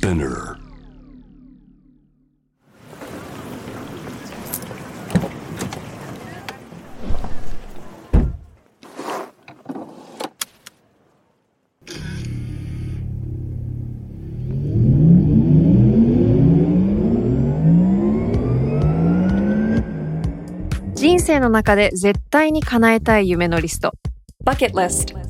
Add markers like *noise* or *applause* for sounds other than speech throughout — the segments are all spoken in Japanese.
Spinner. 人生の中で絶対に叶えたい夢のリスト Bucket List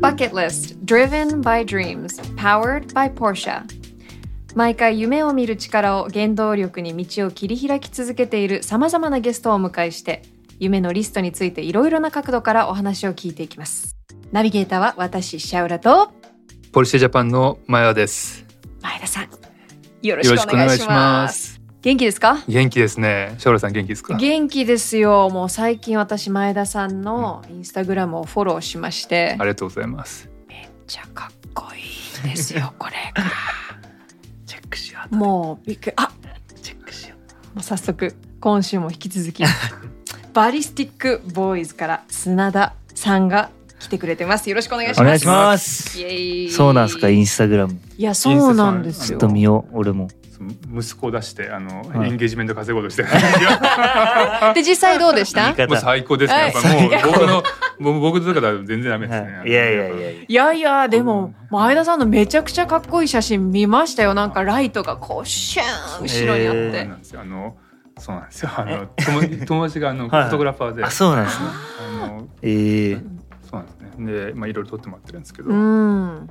Bucket List Driven by Dreams Powered by Porsche 毎回夢を見る力を原動力に道を切り開き続けている様々なゲストをお迎えして夢のリストについていろいろな角度からお話を聞いていきます。ナビゲーターは私シャウラとポルシェジャパンの前田です。前田さんよろしくお願いしま。す。元気ですか？元気ですね。シャオラさん元気ですか？元気ですよ。もう最近私前田さんのインスタグラムをフォローしまして、ありがとうございます。めっちゃかっこいいですよ *laughs* これが。チェックしよう。もうびっくり。あ！チェックしよもう早速今週も引き続き *laughs* バリスティックボーイズから砂田さんが来てくれてます。よろしくお願いします。お願いします。イエーイ。そうなんすかインスタグラム。いやそうなんですよ。ちょっと見よう俺も。う。息子を出してあの、はい。エンゲージメント稼ごうとして。る *laughs* んで実際どうでした？もう最高ですね。やっぱはいもう僕の僕僕とかだと全然ダメですね。はい。いやいやいや。いやいやいやでも前田さんのめちゃくちゃかっこいい写真見ましたよ。なんかライトがこうシューン後ろにあって、そうなんですよ。あのそうなんですよ。あの友 *laughs* 友達があのフはい。ォトグラファーで、あそうなんですね。あのえー、そうなんですね。でまあいろいろ撮ってもらってるんですけど、うん。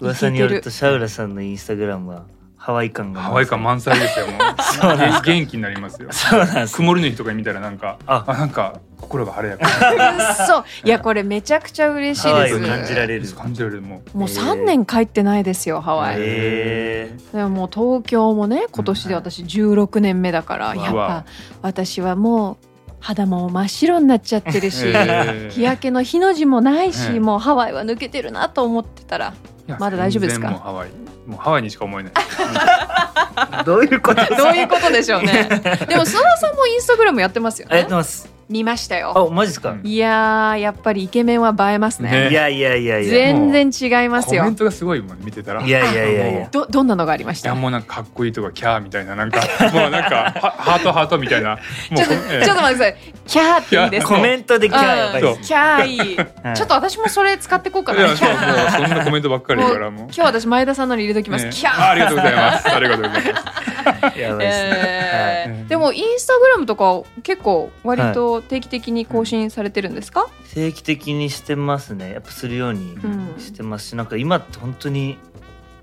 噂によるとシャウラさんのインスタグラムはハワイ感がハワイ感満載。ですよ。もう。そうなんですか。元気になりますよ。そうなんです。曇りの日とか見たらなんかあ。あなんか心が晴れやか。そういやこれめちゃくちゃ嬉しいでハワイをす感じられる。感じられるもう。もう3年帰ってないですよハワイ、えでももう東京もね今年で私16年目だから、うん。やっぱ私はもう肌も真っ白になっちゃってるし、えー。日焼けの日の字もないし、ええもうハワイは抜けてるなと思ってたらまだ大丈夫ですか？もうハワイもうハワイにしか思えない。ー、*laughs* どういうことどういうことでしょうね。*laughs* でも砂田さんもインスタグラムやってますよあやっねてます見ましたよ。あマジですか、うん。いやーやっぱりイケメンは映えますね。ね。いやいやいやいや。全然違いますよ。コメントがすごいもん見てたら。いやいやいやいや。どどんなのがありましいたやもうなんかかっこいいとかキャーみたいななんかもうなんかはハートハートみたいな。*laughs* ちょっと、ええ。ちょっと待ってください。キャーっていいですコメントでキャーうですキャーいい。はいちょっと私もそれ使ってこうかいな。やそうそんなコメントばっかりだからもう。今日私前田さんのに入れときます。ね。キャー。あありがとうございます。ありがとうございます *laughs* やばいですね、えはい。ーでもインスタグラムとか結構割と定期的に更新されてるんですか？定期的にしてますね。やっぱするようにうん。してますしなんか今って本当に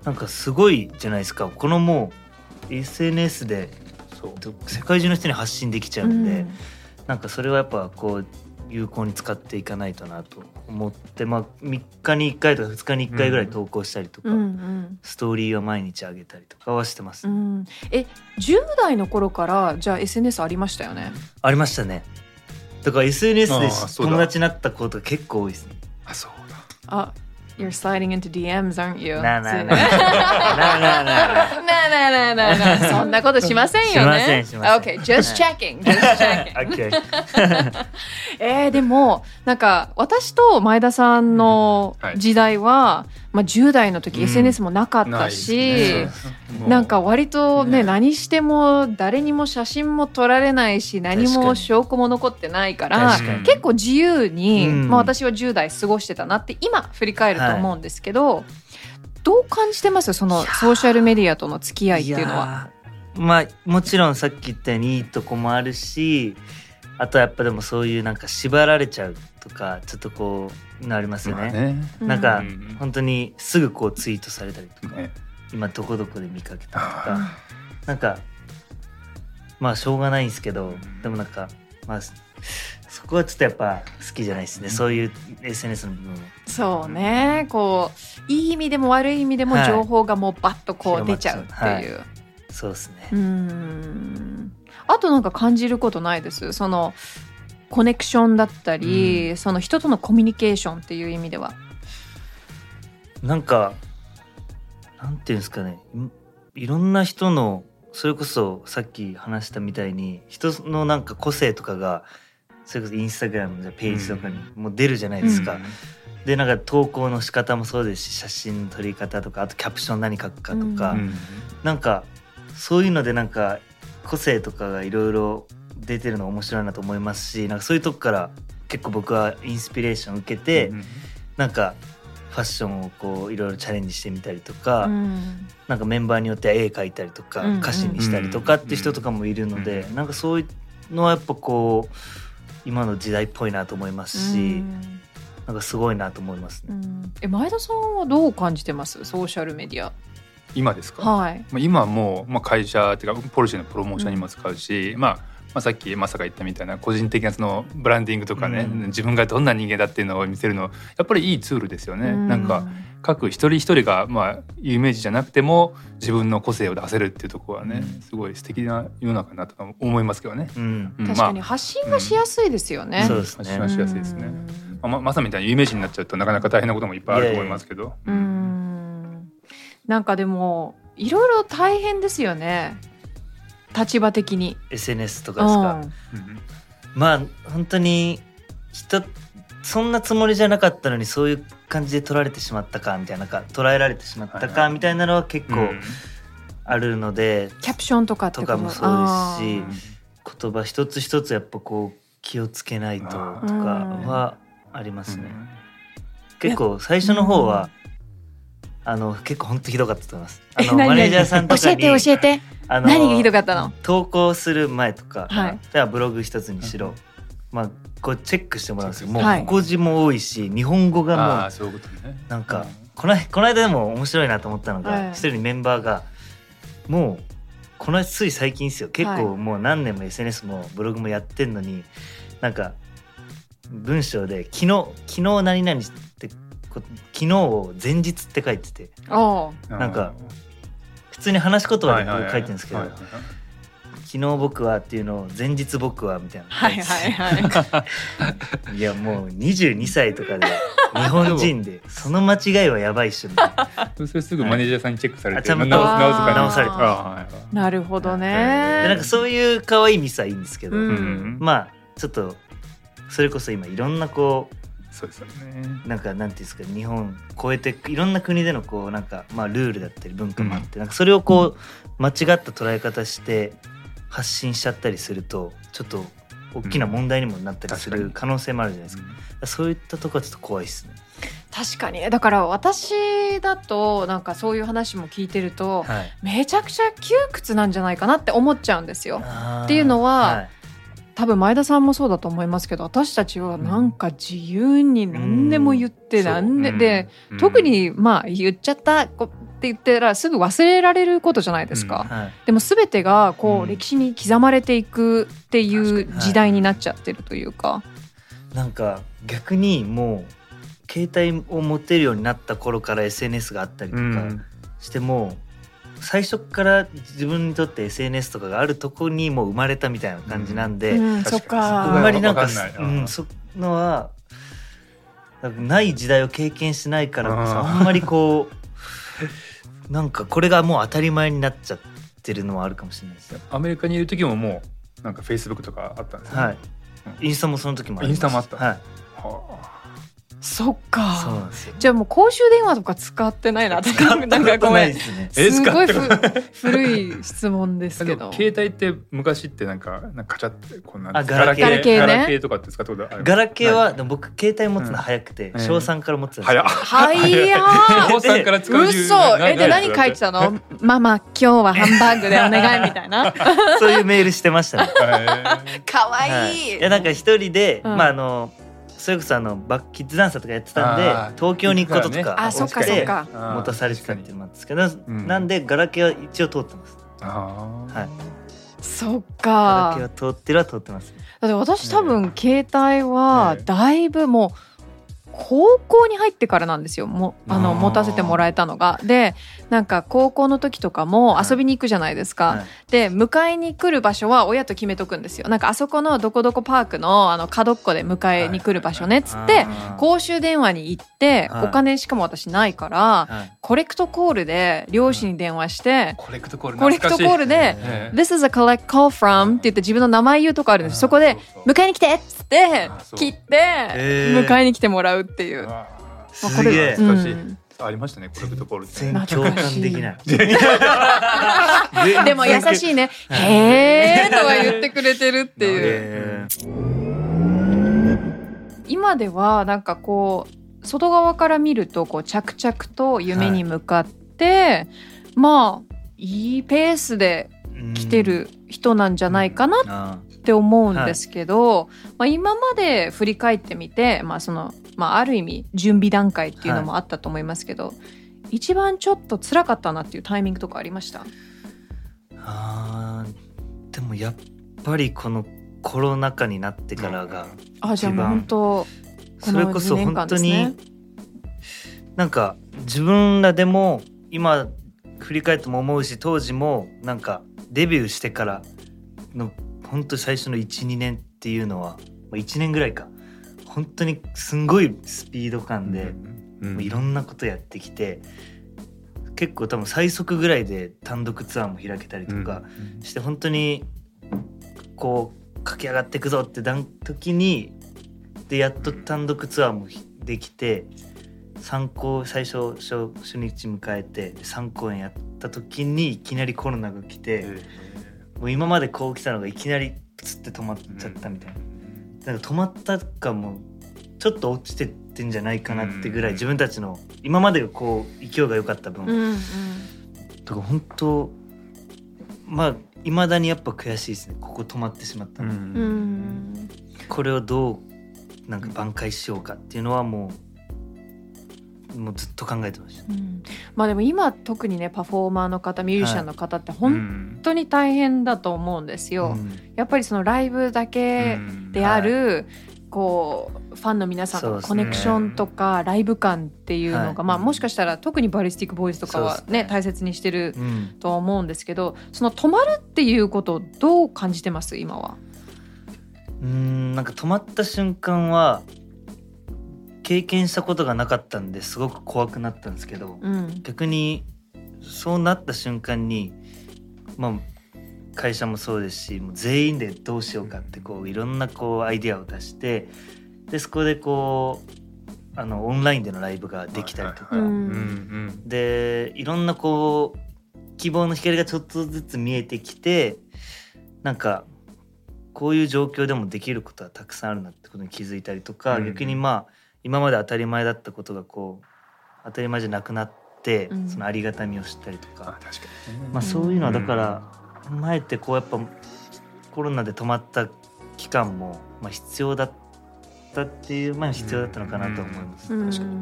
なんかすごいじゃないですか。このもう SNS でそう世界中の人に発信できちゃうんで、うん。なんかそれはやっぱこう有効に使っていかないとなと思ってまあ3日に1回とか2日に1回ぐらい投稿したりとか、うんストーリーは毎日上げたりとかはしてます、うん。うん。え、10代の頃からじゃあ SNS ありましたよね？ありましたね。だから SNS で友達になった子とか結構多いですね。あそうだ。あ、You're sliding into DMs, aren't you? なあなあなあなあ。なあなあなあなあ。なあそんなことしませんよね。しませんしません。Okay, just *laughs* checking, just *laughs* checking. OK *laughs* えー、でもなんか私と前田さんのうん。はい。時代は、まあ、10代の時、うん。SNS もなかったし、ね。なんか割とねね何しても誰にも写真も撮られないし何も証拠も残ってないから結構自由に、うん。まあ、私は10代過ごしてたなって今振り返ると思うんですけど、どう感じてます？そのソーシャルメディアとの付き合いっていうのは。まあもちろんさっき言ったようにいいとこもあるしあとはやっぱでもそういうなんか縛られちゃうとかちょっとこうなりますよね,、まあね。なんかうん。本当にすぐこうツイートされたりとか、ね今どこどこで見かけたとあかなんかまあしょうがないんですけどんでもなんかまあそこはちょっとやっぱ好きじゃないですね、そういう SNS の部分もそうね。こういい意味でも悪い意味でもはい情報がもうバッとこう出ちゃうっていう。そうですね、うーんあとなんか感じることないです？そのコネクションだったり、その人とのコミュニケーションっていう意味では。なんかなんていうんですかね。いいろんな人のそれこそさっき話したみたいに人のなんか個性とかがそれこそインスタグラムのページとかにもう出るじゃないですか、でなんか投稿の仕方もそうですし写真の撮り方とかあとキャプション何書くかとか、うん。なんかそういうのでなんか個性とかがいろいろ出てるの面白いなと思いますしなんかそういうとこから結構僕はインスピレーションを受けて、うんなんかファッションをこういろいろチャレンジしてみたりとか、うん。なんかメンバーによっては絵描いたりとか、うん歌詞にしたりとかっていう人とかもいるので、なんかそういうのはやっぱこう今の時代っぽいなと思いますし、うん。なんかすごいなと思いますね。うん。え前田さんはどう感じてます？ソーシャルメディア。今ですか、はい。まあ、今はもう、まあ、会社っていうかポルシェのプロモーションにも使うし、まあ、まあさっきまさか言ったみたいな個人的なそのブランディングとかね、うん自分がどんな人間だっていうのを見せるのやっぱりいいツールですよね。うなんか各一人一人がまあ有名人じゃなくても自分の個性を出せるっていうところはね、うんすごい素敵な世の中だなと思いますけどね。うん、うん確かに発信がしやすいですよね。そうですね発信はしやすいですね。うんまあままさみたいに有名人になっちゃうとなかなか大変なこともいっぱいあると思いますけど。うんなんかでもいろいろ大変ですよね。立場的に。SNS とかですか、うん。まあ本当に人そんなつもりじゃなかったのにそういう感じで取られてしまったかみたいななんか捉えられてしまったかみたいなのは結構うん。あるので、キャプションとかととかもそうですしあ言葉一つ一つやっぱこう気をつけないととかはありますね。結構最初の方は、あの結構本当ひどかったと思います。あのマネージャーさんと教えかにて教えて。あの何がひどかったの？投稿する前とか、はい。じゃあブログ一つにしろ、まあこうチェックしてもらうんですよ。もうはい。小文字も多いし日本語がもうういうことね。なんかこのこの間でも面白いなと思ったのがはい。一人にメンバーがもうこの間つい最近ですよ。結構もう何年も SNS もブログもやってんのになんか文章で「昨日昨日何々」ってこ昨日を前日って書いてて。なんか普通に話し言葉で僕書いてるんですけどはいはいはい「昨日僕は」っていうのを「前日僕は」みたいな。のはいはいはい。*laughs* いやもう22歳とかで *laughs* 日本人でその間違いはやばいっしょみたいな。*laughs* それすぐマネージャーさんにチェックされて、あちゃんと直す直されてあはいはい。なるほどね。なんかそういう可愛いミスはいいんですけど、まあちょっとそれこそ今いろんなこそうですよね。うなんかなんていうんですか日本超えていろんな国でのこうなんかまあルールだったり文化もあって、なんかそれをこう間違った捉え方して発信しちゃったりするとちょっと大きな問題にもなったりする可能性もあるじゃないですか,、そういったとこはちょっと怖いですね。確かにだから私だとなんかそういう話も聞いてるとはい、めちゃくちゃ窮屈なんじゃないかなって思っちゃうんですよ。っっていうのははい多分前田さんもそうだと思いますけど私たちはなんか自由に何でも言ってうん。何で、う。んでうん。特にまあ言っちゃったこって言ったらすぐ忘れられることじゃないですか、はい。でも全てがこう、うん。歴史に刻まれていくっていう時代になっちゃってるというか、なんか逆にもう携帯を持てるようになった頃から SNS があったりとかうん。しても、最初から自分にとって SNS とかがあるとこにもう生まれたみたいな感じなんで、うん、そっ確かに。あんかまりなんかわかんない。うん、そのはなんかない時代を経験してないからこそあんまりこう *laughs* なんかこれがもう当たり前になっちゃってるのはあるかもしれないですよ。アメリカにいる時ももうなんかフェイスブックとかあったんですね。はい。インスタもその時もありました。インスタもあった。はい。はそっか。じゃあもう公衆電話とか使ってないなってなんかごめん。ですね。えすごい。古い質問ですあ。けど携帯って昔ってなんかなんかカチャってこんなあガラケー。ガラケーね。ガラケーとかって使ったことある？ガラケーは僕携帯持つの早くて、うん。小3から持ってたんですよ。早っ。はいや高三から使う嘘。なえで何書いてたの？ママ今日はハンバーグでお願いみたいな。*laughs* そういうメールしてましたね。*laughs* かわはい。い、いやなんか一人で、うん。まああのそれこそあのバッキッズダンサーとかやってたんで東京に行くこととかあそっかそっか。あー持たされてたっていうのもあるんですけど、ん。なんでガラケーは一応通ってます。あー。はい。そっだかけは通ってるは通ってます。だって私多分携帯はええだいぶもう高校に入ってからなんですよ。もあの持たせてもらえたのが。でなんか高校の時とかもはい。遊びに行くじゃないですか。はい。で迎えに来る場所は親と決めとくんですよ。なんかあそこのどこどこパークのあの角っこで迎えに来る場所ねっつって公衆電話に行ってはい。お金しかも私ないからはい。コレクトコールで両親に電話してコレクトコールコレクトコールでええ。This is a collect call from って言って自分の名前言うとこあるんです。そこで迎えに来てっつって切って迎えに来てもらうっていう。うわまあこれすげえ。懐かしいうん。ありましたねコレクトコール全共感できない。*laughs* でも優しいね。へーとは言ってくれてるっていう。え。今ではなんかこう外側から見るとこう着々と夢に向かって、まあいいペースでー来てる人なんじゃないかなあって思うんですけど、まあ、今まで振り返ってみて、まあそのまあ、ある意味準備段階っていうのもあったと思いますけど、一番ちょっと辛かったなっていうタイミングとかありました？あーでもやっぱりこのコロナ禍になってからがあじゃあ本当それこそ本当になんか自分らでも今振り返っても思うし当時もなんかデビューしてからの本当最初の12年っていうのはまあ1年ぐらいか。本当にすんごいスピード感で、もういろんなことやってきて結構多分最速ぐらいで単独ツアーも開けたりとかして本当にこう駆け上がっていくぞって段時にでやっと単独ツアーもできて参考最初初初日迎えて3公演やった時にいきなりコロナが来て、もう今までこう来たのがいきなりプツって止まっちゃったみたいな。なんか止まったかもちょっと落ちてってんじゃないかなってぐらいうん。自分たちの今までがこう勢いが良かった分、うんうん。とか本当まあいまだにやっぱ悔しいですね。ここ止まってしまったの、うん。これをどうなんか挽回しようかっていうのはもうもうずっと考えてました。うん。まあでも今特にねパフォーマーの方ミュージシャンの方って本本当に大変だと思うんですよ。うん。やっぱりそのライブだけである、こうファンの皆さんのコネクションとかライブ感っていうのが、はい。まあもしかしたら特にバリスティックボーイズとかはねね。大切にしてるうん。とは思うんですけどその止まるっていうことをどう感じてます？今は。うんなんか止まった瞬間は経験したことがなかったんですごく怖くなったんですけど、うん。逆にそうなった瞬間にまあ会社もそうですしもう全員でどうしようかってこういろんなこうアイディアを出してでそこでこうあのオンラインでのライブができたりとか、うん。うんでいろんなこう希望の光がちょっとずつ見えてきてなんかこういう状況でもできることはたくさんあるなってことに気づいたりとか、うん。逆にまあ今まで当たり前だったことがこう当たり前じゃなくなって、うん。そのありがたみを知ったりとあか、確かにね。まあ、そういうのはだから、前ってこうやっぱコロナで止まった期間も、まあ、必要だったっていうまあ必要だったのかなと思います。うん。確かに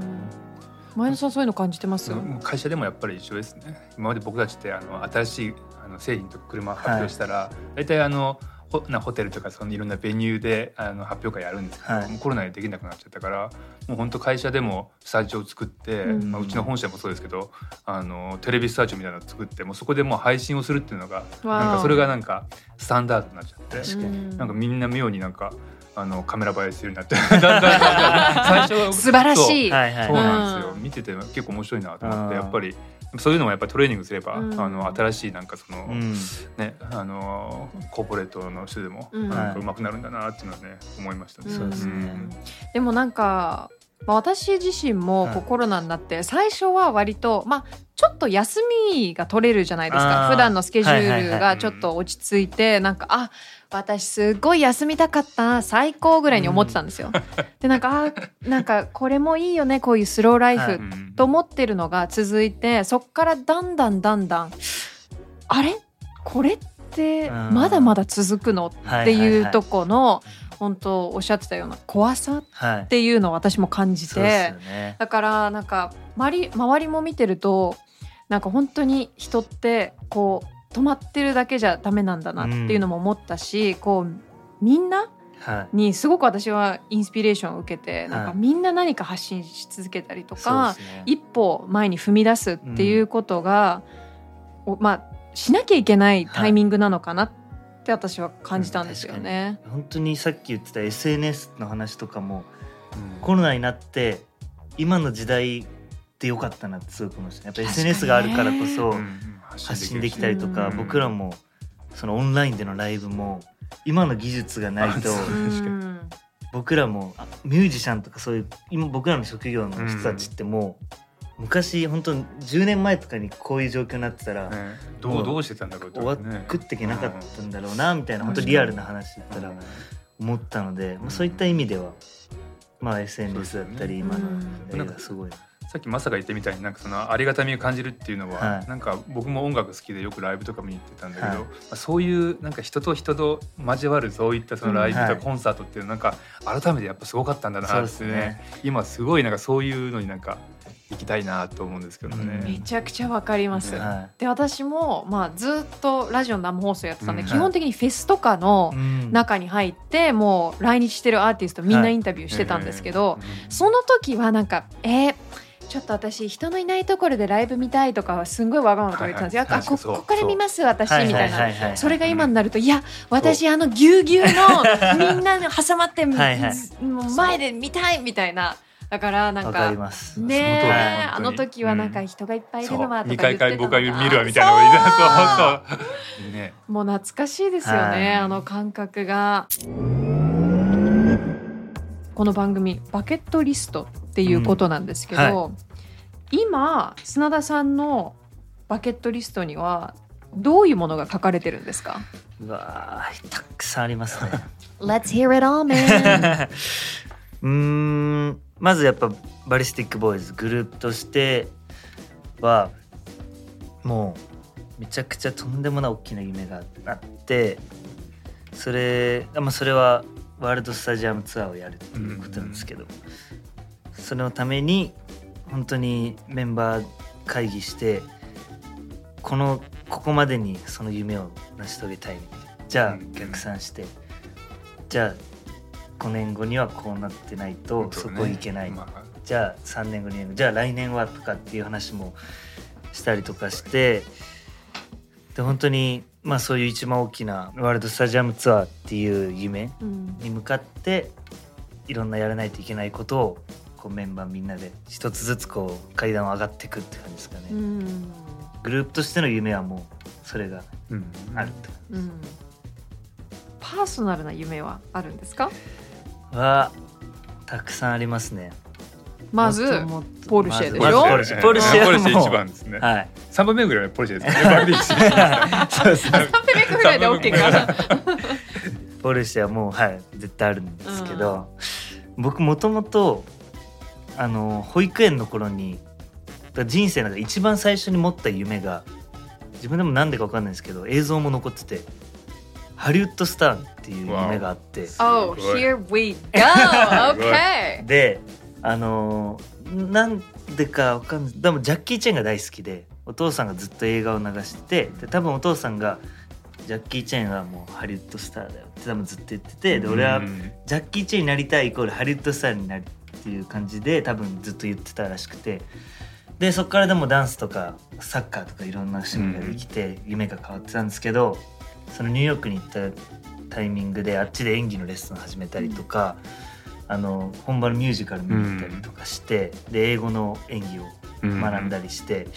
前田さんそういうの感じてます、うん会社でもやっぱり一緒ですね。今まで僕たちってあの新しいあの製品とか車発表したら、大体あのホなホテルとかそのいろんなベニューであの発表会やるんですけど、はいコロナでできなくなっちゃったからもう本当会社でもスタジオを作って、うんまあ、うちの本社もそうですけどあのテレビスタジオみたいなのを作ってもうそこでもう配信をするっていうのがなんかそれがなんかスタンダードになっちゃって。なんかみんな妙になんかあのカメラ映えするようになって最初は素晴らしい。はいはいそうなんですよ、うん見てて結構面白いなと思ってうんやっぱりそういうのもやっぱりトレーニングすれば、うん。あの新しいなんかその、うん。ねあのコーポレートの人でもうんなんか上手くなるんだなっていうのはね思いましたね。そうですね。ん。でもなんか、まあ、私自身もこうはいコロナになって最初は割と、まあ、ちょっと休みが取れるじゃないですか。普段のスケジュールはいはいはがちょっと落ち着いてなんかあ私すっごい休みたかったな最高ぐらいに思ってたんですよ。でなんかあなんかこれもいいよねこういうスローライフはい。うん。と思ってるのが続いてそっからだんだんだんだんあれ？これってうん。まだまだ続くの？ってはいはい。はいいうとこの本当おっしゃってたような怖さっはい。ていうのを私も感じてよね。だからなんか周り周りも見てるとなんか本当に人ってこう止まってるだけじゃダメなんだなっていうのも思ったし、こうみんなはい。にすごく私はインスピレーションを受けて、なんかはいみんな何か発信し続けたりとか、ね。一歩前に踏み出すっていうことが、おまあしなきゃいけないタイミングなのかなって私は感じたんですよね。本当にさっき言ってた SNS の話とかもうん。コロナになって今の時代でよかったなってすごく思いました。やっぱ SNS があるからこそうん発信できたりとかうん。僕らもそのオンラインでのライブも今の技術がないと僕らもあミュージシャンとかそういう今僕らの職業の人たちってもう昔本当10年前とかにこういう状況になってたらね。どうどうしてたんだろうって終わね食っていけなかったんだろうなみたいな本当リアルな話だったら思ったので、まあ、そういった意味では、まあ、SNS だったり今の時代がすごい、さっきマサが言ったみたいになんかそのありがたみを感じるっていうのは、はい。なんか僕も音楽好きでよくライブとか見に行ってたんだけど、はい。まあそういうなんか人と人と交わるそういったそのライブとかうんはい。コンサートっていうのなんか改めてやっぱすごかったんだそうなってね。ですね。今すごいなんかそういうのになんか行きたいなと思うんですけどね。めちゃくちゃわかります。はで私も、まあ、ずっとラジオの生放送やってたんで、うん基本的にフェスとかのうん。中に入ってもう来日してるアーティストみんなインタビューしてたんですけど、その時はなんかえーちょっと私人のいないところでライブ見たいとかはすんごいわがままとか言ってたんですよ。はいはい。あこここから見ます私はいみたいな。はいはい。はいそれが今になると、いや私あのぎゅうぎゅうのみんなで挟まって *laughs* 前で見たいみたいなだからなんわかかります。ねあの時はなんか人がいっぱいいるのはと2か言ってたのが回会僕は見るわみたいなそうそう。ねもう懐かしいですよね、はいあの感覚が。この番組バケットリストっていうことなんですけど、うん。今砂田さんのバケットリストにはどういうものが書かれてるんですか？うわーたくさんありますね。*laughs* Let's hear it all, man! *laughs* うーんまずやっぱバリスティックボーイズグループとしてはもうめちゃくちゃとんでもない大きな夢があってそれ,、まあ、それはワールドスタジアムツアーをやるっていうことなんですけど、それのために本当にメンバー会議してこのここまでにその夢を成し遂げたいじゃあうん。逆算して、じゃあ5年後にはこうなってないとそこ行けない、まあ。じゃあ3年後にじゃあ来年はとかっていう話もしたりとかしてで本当にまあそういう一番大きなワールドスタジアムツアーっていう夢うん。に向かっていろんなやらないといけないことをこうメンバーみんなで一つずつこう階段を上がっていくって感じですかね、うん。グループとしての夢はもうそれがうん。あるってうん。パーソナルな夢はあるんですか？はたくさんありますね。まずポルシェでしょ？まずポルシェ。ポルシェ。はポルシェ。もう一番ですね。はい。三番目ぐらいはポルシェですね。バグリッシュそう。ですね3ペメクぐらいで OK かポルシェはもうはい絶対あるんですけど、僕もともとあの保育園の頃に人生の中で一番最初に持った夢が自分でもなんでか分かんないですけど映像も残っててハリウッドスターっていう夢があって。わ Oh, here we go! *laughs* Okay! であのなんでか分かんない。でもジャッキー・チェンが大好きでお父さんがずっと映画を流しててで多分お父さんがジャッキー・チェンはもうハリウッドスターだよって多分ずっと言っててで俺はうん。ジャッキー・チェンになりたいイコールハリウッドスターになるっていう感じで多分ずっと言ってたらしくて。でそこからでもダンスとかサッカーとかいろんな趣味ができて夢が変わってたんですけどそのニューヨークに行ったタイミングであっちで演技のレッスン始めたりとか、あの本場のミュージカル見に行ったりとかして、で英語の演技を学んだりして、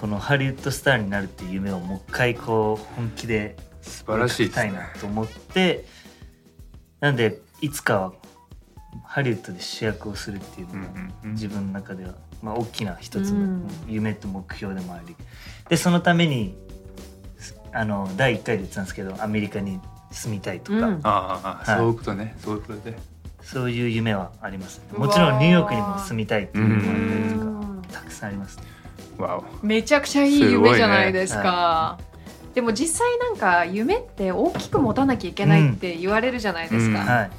このハリウッドスターになるっていう夢をもう一回こう本気で素晴らしいたいなと思ってなんでいつかはハリウッドで主役をするっていうのが自分の中では、まあ、大きな一つうのん。夢と目標でもあり。でそのためにあの第1回で言ってたんですけどアメリカに住みたいとか、うん。ああ、はい。そういうことね。そういうことで。そういう夢はありますもちろんニューヨークにも住みたいっていうのもあったりとうん。かたくさんありますね。わお。めちゃくちゃいい夢じゃないですか。でも実際なんか夢って大きく持たなきゃいけないって言われるじゃないですか。うん。はい。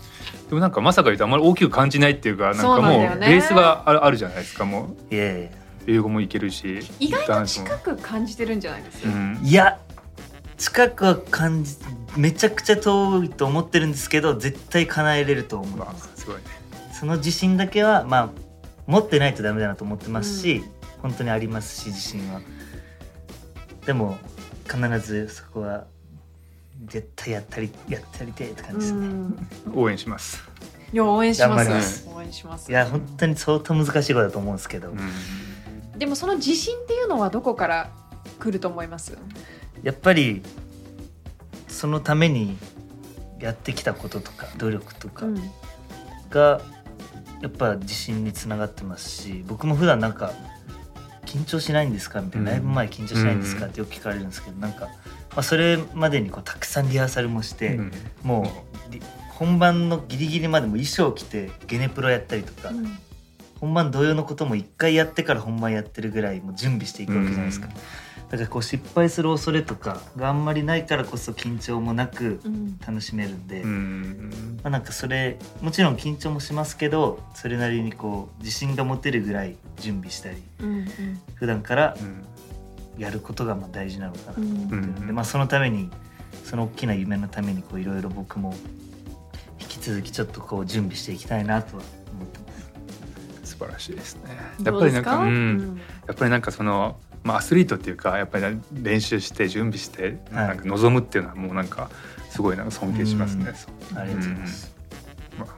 でもなんかまさか言うとあんまり大きく感じないっていうかなんかそうなんもだよね。うベースがあるあるじゃないですかもう。英語もいけるし意外と近く感じてるんじゃないですか。うん。いや近くは感じめちゃくちゃ遠いと思ってるんですけど絶対叶えれると思いますすごいね。その自信だけはまあ持ってないとダメだなと思ってますし、本当にありますし自信は。でも必ずそこは絶対やったりやってやりてえって感じですね、うん。応援します。いや応援します。応援します。いや本当に相当難しいことだと思うんですけど、うん。でもその自信っていうのはどこから来ると思います？やっぱりそのためにやってきたこととか努力とかうん。がやっぱ自信につながってますし僕も普段なんか緊張しないんですか？みたいな、うん。ライブ前緊張しないんですか？ってよく聞かれるんですけどなんか、まあ、それまでにこうたくさんリハーサルもして、うん。もうり本番のギリギリまでも衣装着てゲネプロやったりとか、うん。本番同様のことも一回やってから本番やってるぐらいもう準備していくわけじゃないですか、うんだからこう失敗する恐れとかがあんまりないからこそ緊張もなくうん。楽しめるんで、うんまあ、なんかそれもちろん緊張もしますけどそれなりにこう自信が持てるぐらい準備したりうんうん。普段からうん。やることがまあ大事なのかなとうん思ってるんで、まあ、そのためにその大きな夢のためにこういろいろ僕も引き続きちょっとこう準備していきたいなとは思ってます。素晴らしいですね。やっぱりなんか、うん。うん。やっぱりなんかその、まあ、アスリートっていうかやっぱり練習して準備してはい。なんか望むっていうのはもうなんかすごいなんか尊敬しますね。ありがとうございます。まあ。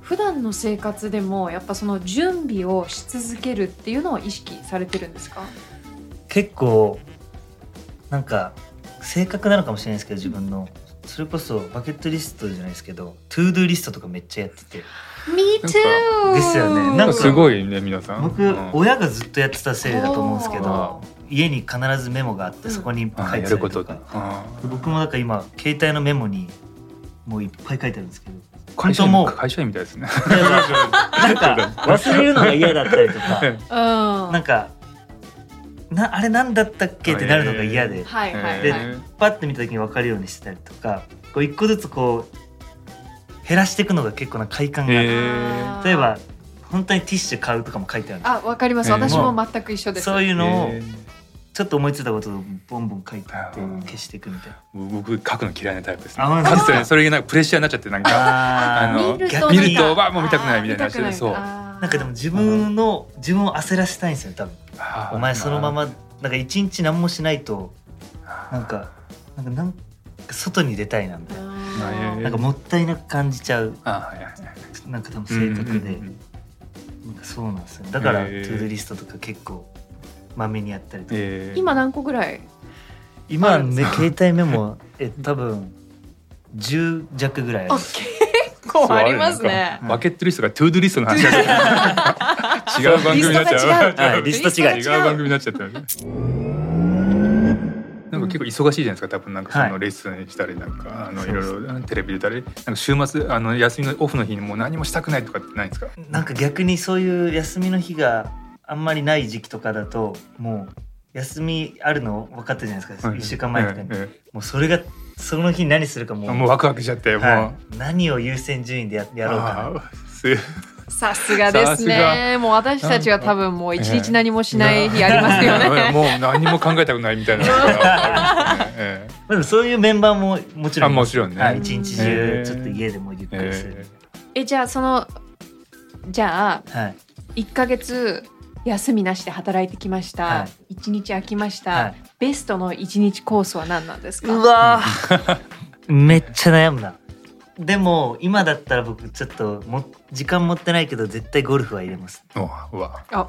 普段の生活でもやっぱその準備をし続けるっていうのを意識されてるんですか？結構なんか性格なのかもしれないですけど自分の。それこそ bucket list じゃないですけど to-do list とかめっちゃやってて Me too! ですよね。なんかすごいね皆さん。僕、うん。親がずっとやってたせいだと思うんですけあど家に必ずメモがあってうん。そこに書あいてたやることか、あ僕もなんか今携帯のメモにもういっぱい書いてあるんですけど。会社員本当もう会社員みたいですね。なんか忘れるのが嫌だったりとか。*laughs* うん。なんかなあれなんだったっけってなるのが嫌で。はいはいはい、えパッと見た時に分かるようにしてたりとかこう一個ずつこう減らしていくのが結構な快感がある、例えば本当にティッシュ買うとかも書いてある。あわかります。えー私も全く一緒です、そういうのをえちょっと思いついたことをボンボン書いて消していくみたいな。僕書くの嫌いなタイプですね。あか？つてそれがなんかプレッシャーになっちゃってなんかあの見ると逆に。見るとわもう見たくないみたいなあー見たくない。そうなんかでも自分の自分を焦らせたいんですよ多分。お前そのままなんか一日何もしないとなんかなんかなんか外に出たいなみたいななんかもったいなく感じちゃう。あはいはいはい。なんか多分性格で。うんうんうんなんかそうなんですよだからトゥードゥリストとか結構まめにやったりとか。えー。今何個ぐらい？今ね携帯メモえ多分10弱ぐらいある構ありますね。 bucket list が to-do list の話。が違う番組になっちゃう。はいリスト違い。違う。番組になっちゃった。なんか結構忙しいじゃないですか多分なんかそはい。のレッスンしたりなんかあのいそうそうろいろテレビ出たりなんか週末あの休みのオフの日にもう何もしたくないとかってないんですか？なんか逆にそういう休みの日があんまりない時期とかだともう休みあるの分かったじゃないですか、1週間前とかに、えもうそれがその日何するかももうワクワクしちゃってもう、はい、何を優先順位でややろうかなさすがですね。もう私たちは多分もう一日何もしない日ありますよね。もう何も考えたくないみたいな。*laughs* ええ。まあでもそういうメンバーももちろんあもちろんね。はい、一日中ちょっと家でもゆっくりする、えじゃあそのじゃあはい。1ヶ月休みなしで働いてきました、は1日空きました、はい。ベストの1日コースは何なんですか？うわー。*laughs* めっちゃ悩むなでも今だったら僕ちょっとも時間持ってないけど絶対ゴルフは入れます。おうわ。あ。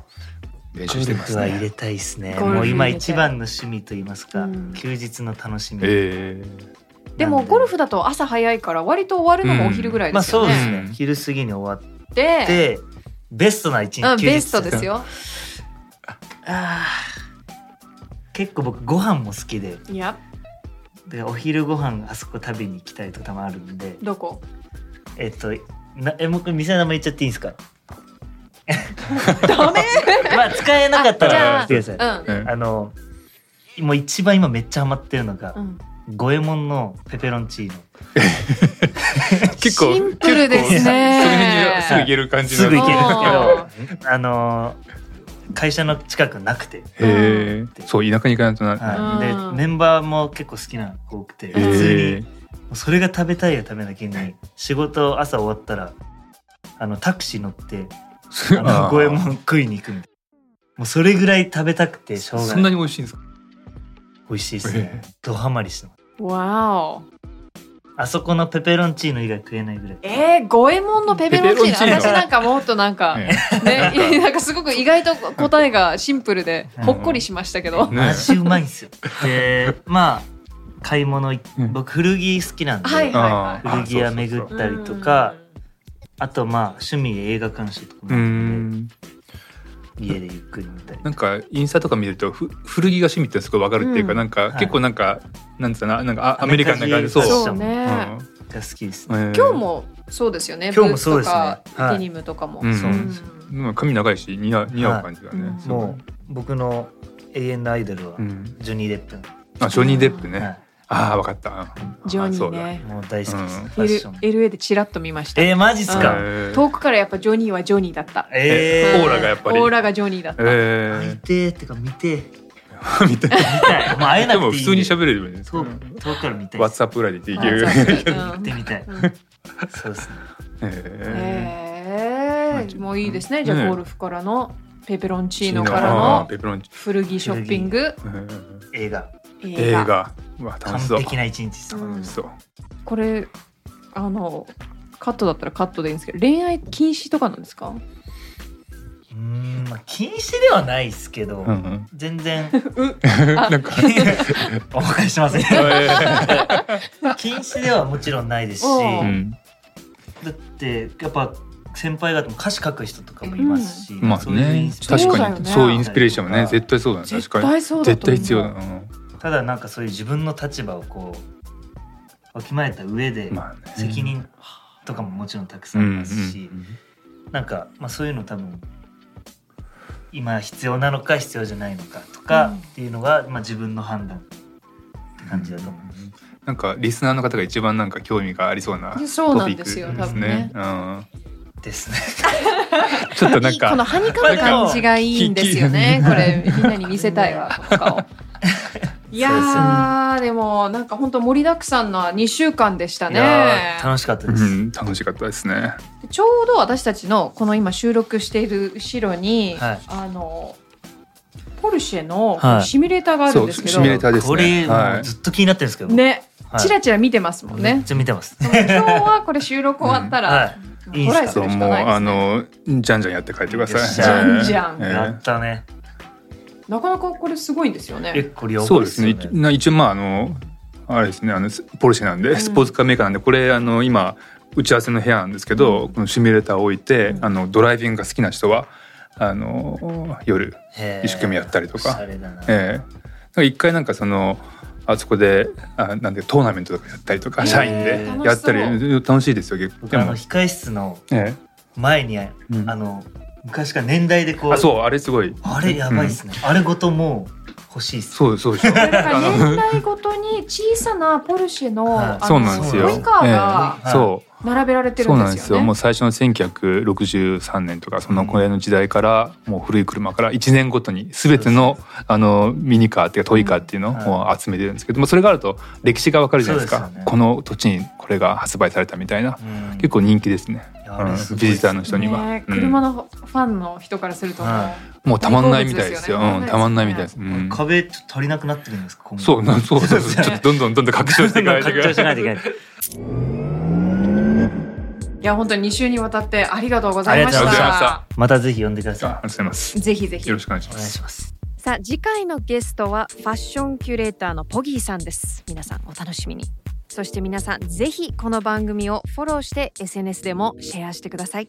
練ゴ習してますルフは入れねたいですね。ゴルフ入れてもう今一番の趣味と言いますか、うん。休日の楽しみ、えでもゴルフだと朝早いから割と終わるのもお昼ぐらいまあですよね、そうですね、うん。昼過ぎに終わっでてベストな一日うん、休日。ベストです。よ *laughs* あー。結構僕ご飯も好きで。いやでお昼ご飯あそこ食べに行きたいとかたまあるんで。どこ？えっとなえ僕店の名前言っちゃっていいんですか？ダメ？*laughs* まあ使えなかったあじゃあら言ってください、うん。えあのもう一番今めっちゃハマってるのが、うん。五右衛門のペペロンチーノ。*laughs* 結構シンプルですね。すぐ言える感じの。すぐ行けるんあですけどあの会社の近くなくて、へえそう田舎に行かないとな、はい、でうん。メンバーも結構好きな子多くてへ普通えにそれが食べたいがためだけに仕事朝終わったらあのタクシー乗ってあの五右衛門食いに行くみたいな。もうそれぐらい食べたくてしょうがない。そんなに美味しいんですか？美味しいですね。ドハマりしてます。わおあそこのペペロンチーノ以外食えないぐらい。えー、五右衛門のペペロンチーノ？ペペロンチーノ。私なんかもっとなんか、えね、なんか。すごく意外と答えがシンプルでうん。ほっこりしましたけど、ね。味うまいんですよ。で *laughs* まあ買い物僕古着好きなんで、古着屋巡ったりとかあとまあ趣味で映画鑑賞とかも家でゆっくり見たり。なんかインスタとか見るとふ古着が趣味ってすごいわかるっていうか、うん。なんか、はい。結構なんかなんつうかななんかあアメリカンな感じ。そう。そうアメね、が好きですうんえー。今日もそうですよね。今日もそうですね。はい。デニムとかも、うん。そうなんです。よまあ髪長いし似合う似合う感じだね、はい。もう僕の永遠のアイドルはうん、ジョニー・デップ、あジョニー・デップね、はいああ分かった。ジョニーね。もう大好きです、うん。ファッション。L LA でチラッと見ました、えー、マジっすか、えー。遠くからやっぱジョニーはジョニーだった、えー、オーラがやっぱり。オーラがジョニーだった、見えてーってか見てー。ー、見て。見たい。もう会えなくていいで。も普通に喋れるよね。遠遠くから見たい。ワッツアップぐらいで言っていける行ってみたい、うん。そうですね。えへえもういいですね。じゃねあゴルフからのペペロンチーノー、からのペペロンチ。古着ショッピング。うん。映画映画。映画。うわ楽完しそう。璧な一日です、うん楽しそう。これあのカットだったらカットでいいんですけど恋愛禁止とかなんですか？うーんまあ禁止ではないですけど、うんうん。全然。*laughs* *laughs* なんか。*laughs* お伺いしませんえ禁止ではもちろんないですしおうん。だってやっぱ先輩方も歌詞書く人とかもいますし、まあそういうイねンスピレーション。確かそうだよねにそうインスピレーションもね絶対そうだね。絶確かに。対そうだと思う。絶対必要だ。なただなんかそういう自分の立場をこうわきまえた上で責任とかももちろんたくさうんありますし、なんか、まあ、そういうの多分今必要なのか必要じゃないのかとかうんっていうのが、まあ、自分の判断って感じだと思う、なんかリスナーの方が一番なんか興味がありそうなそうなトピックんですよです多分ねね。うんですね。ちょっとなん *laughs* いいこのかはにかむ感じがいいんですよね。これみんなに見せたいわ。いやーでもなんか本当盛りだくさんな2週間でしたねー。楽しかったです。うん楽しかったですね。ちょうど私たちのこの今収録している後ろに、はいあのポルシェのはいシミュレーターがあるんですけど、シミュレーターですこれ、ね。はもうずっと気になってるんですけど。ね、はいチラチラ見てますもんめっね。ちゃ見てます。今日はこれ収録終わったら、はいいいんすかもうあね。のじゃんじゃんやって帰ってください。じゃんじゃんえーやったね。なかなかこれすごいんですよえ、ね。これやばそうですね。いですよね。一な一応まああのあれですね。あのスポルシェなんで、ん。スポーツカーメーカーなんでこれあの今打ち合わせの部屋なんですけど、このシミュレーターを置いて、うん。あのドライビングが好きな人はあの夜一生懸命やったりとか。ええ。なんか一回なんかそのあそこであなんでトーナメントとかやったりとか、社員でやったり楽しいですよ結構。僕あの控室のえ。前に、うん。あの昔から年代でこうえあそうあれすごい。あれやばいっすね、あれごともう欲しいっす。そうそうでしょだか年代ごとに小さなポルシェの,、はそうなんですよ。トイカーがええ。そう並べられてるそうんなんですよ。ですよね。もう最初の1963年とかそのこれの時代からもう古い車から1年ごとに全てのあのミニカーっていうかトイカーっていうのを集めてるんですけどもそれがあると歴史がわかるじゃないですか。ね。この土地にこれが発売されたみたいな。うん。結構人気ですね、うんビジターの人には、ねうん。車のファンの人からするともう、はもうたまんないみたいですよ。うん、たまんないみたいです、うん、壁ちょっと足りなくなってるんですかそうなそうそうそう。ちょっとどんどんどんどん拡張していかないといけない *laughs* いや本当に2週にわたってありがとうございましありがとうございまた。またぜひ呼んでくだあありがさとうござい。ますぜひぜひ。よろしくお願いしいお願います。しますさあ次回のゲストはファッションキュレーターのポギーさんです。皆さんお楽しみに。そして皆さんぜひこの番組をフォローして SNS でもシェアしてください